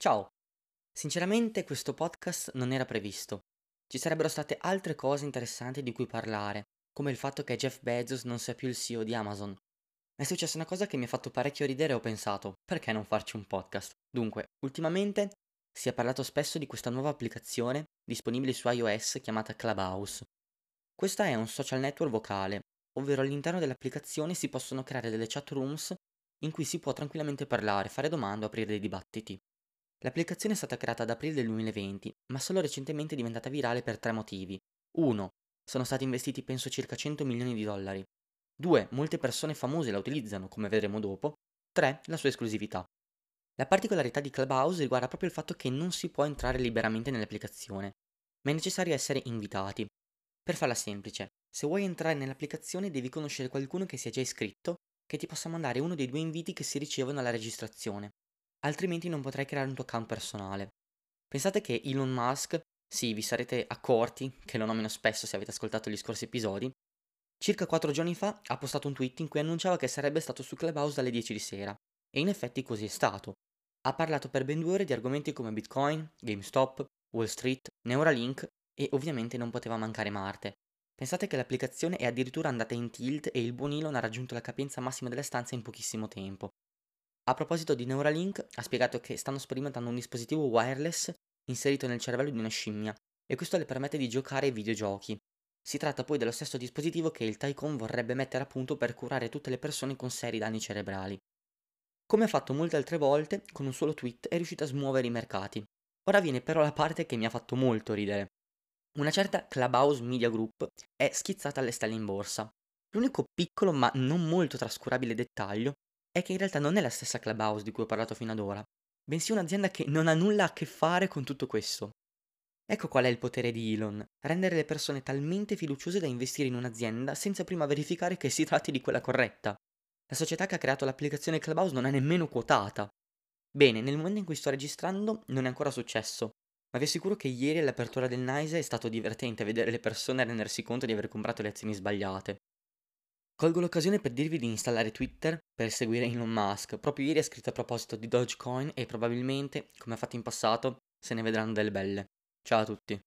Ciao! Sinceramente questo podcast non era previsto. Ci sarebbero state altre cose interessanti di cui parlare, come il fatto che Jeff Bezos non sia più il CEO di Amazon. È successa una cosa che mi ha fatto parecchio ridere e ho pensato, perché non farci un podcast? Dunque, ultimamente si è parlato spesso di questa nuova applicazione disponibile su iOS chiamata Clubhouse. Questa è un social network vocale, ovvero all'interno dell'applicazione si possono creare delle chat rooms in cui si può tranquillamente parlare, fare domande aprire dei dibattiti. L'applicazione è stata creata ad aprile del 2020, ma solo recentemente è diventata virale per tre motivi. 1. Sono stati investiti penso circa 100 milioni di dollari. 2. Molte persone famose la utilizzano, come vedremo dopo. 3. La sua esclusività. La particolarità di Clubhouse riguarda proprio il fatto che non si può entrare liberamente nell'applicazione, ma è necessario essere invitati. Per farla semplice, se vuoi entrare nell'applicazione devi conoscere qualcuno che sia già iscritto che ti possa mandare uno dei due inviti che si ricevono alla registrazione, altrimenti non potrai creare un tuo account personale. Pensate che Elon Musk, sì, vi sarete accorti, che lo nomino spesso se avete ascoltato gli scorsi episodi, circa 4 giorni fa ha postato un tweet in cui annunciava che sarebbe stato su Clubhouse alle 10 di sera, e in effetti così è stato. Ha parlato per ben due ore di argomenti come Bitcoin, GameStop, Wall Street, Neuralink e ovviamente non poteva mancare Marte, Pensate che l'applicazione è addirittura andata in tilt e il buon Elon ha raggiunto la capienza massima della stanza in pochissimo tempo. A proposito di Neuralink, ha spiegato che stanno sperimentando un dispositivo wireless inserito nel cervello di una scimmia e questo le permette di giocare ai videogiochi. Si tratta poi dello stesso dispositivo che il Tycoon vorrebbe mettere a punto per curare tutte le persone con seri danni cerebrali. Come ha fatto molte altre volte, con un solo tweet è riuscito a smuovere i mercati. Ora viene però la parte che mi ha fatto molto ridere. Una certa Clubhouse Media Group è schizzata alle stelle in borsa. L'unico piccolo ma non molto trascurabile dettaglio è che in realtà non è la stessa Clubhouse di cui ho parlato fino ad ora, bensì un'azienda che non ha nulla a che fare con tutto questo. Ecco qual è il potere di Elon, rendere le persone talmente fiduciose da investire in un'azienda senza prima verificare che si tratti di quella corretta. La società che ha creato l'applicazione Clubhouse non è nemmeno quotata. Bene, nel momento in cui sto registrando non è ancora successo, ma vi assicuro che ieri all'apertura del NISE è stato divertente vedere le persone rendersi conto di aver comprato le azioni sbagliate. Colgo l'occasione per dirvi di installare Twitter per seguire Elon Musk. Proprio ieri ha scritto a proposito di Dogecoin e probabilmente, come ha fatto in passato, se ne vedranno delle belle. Ciao a tutti.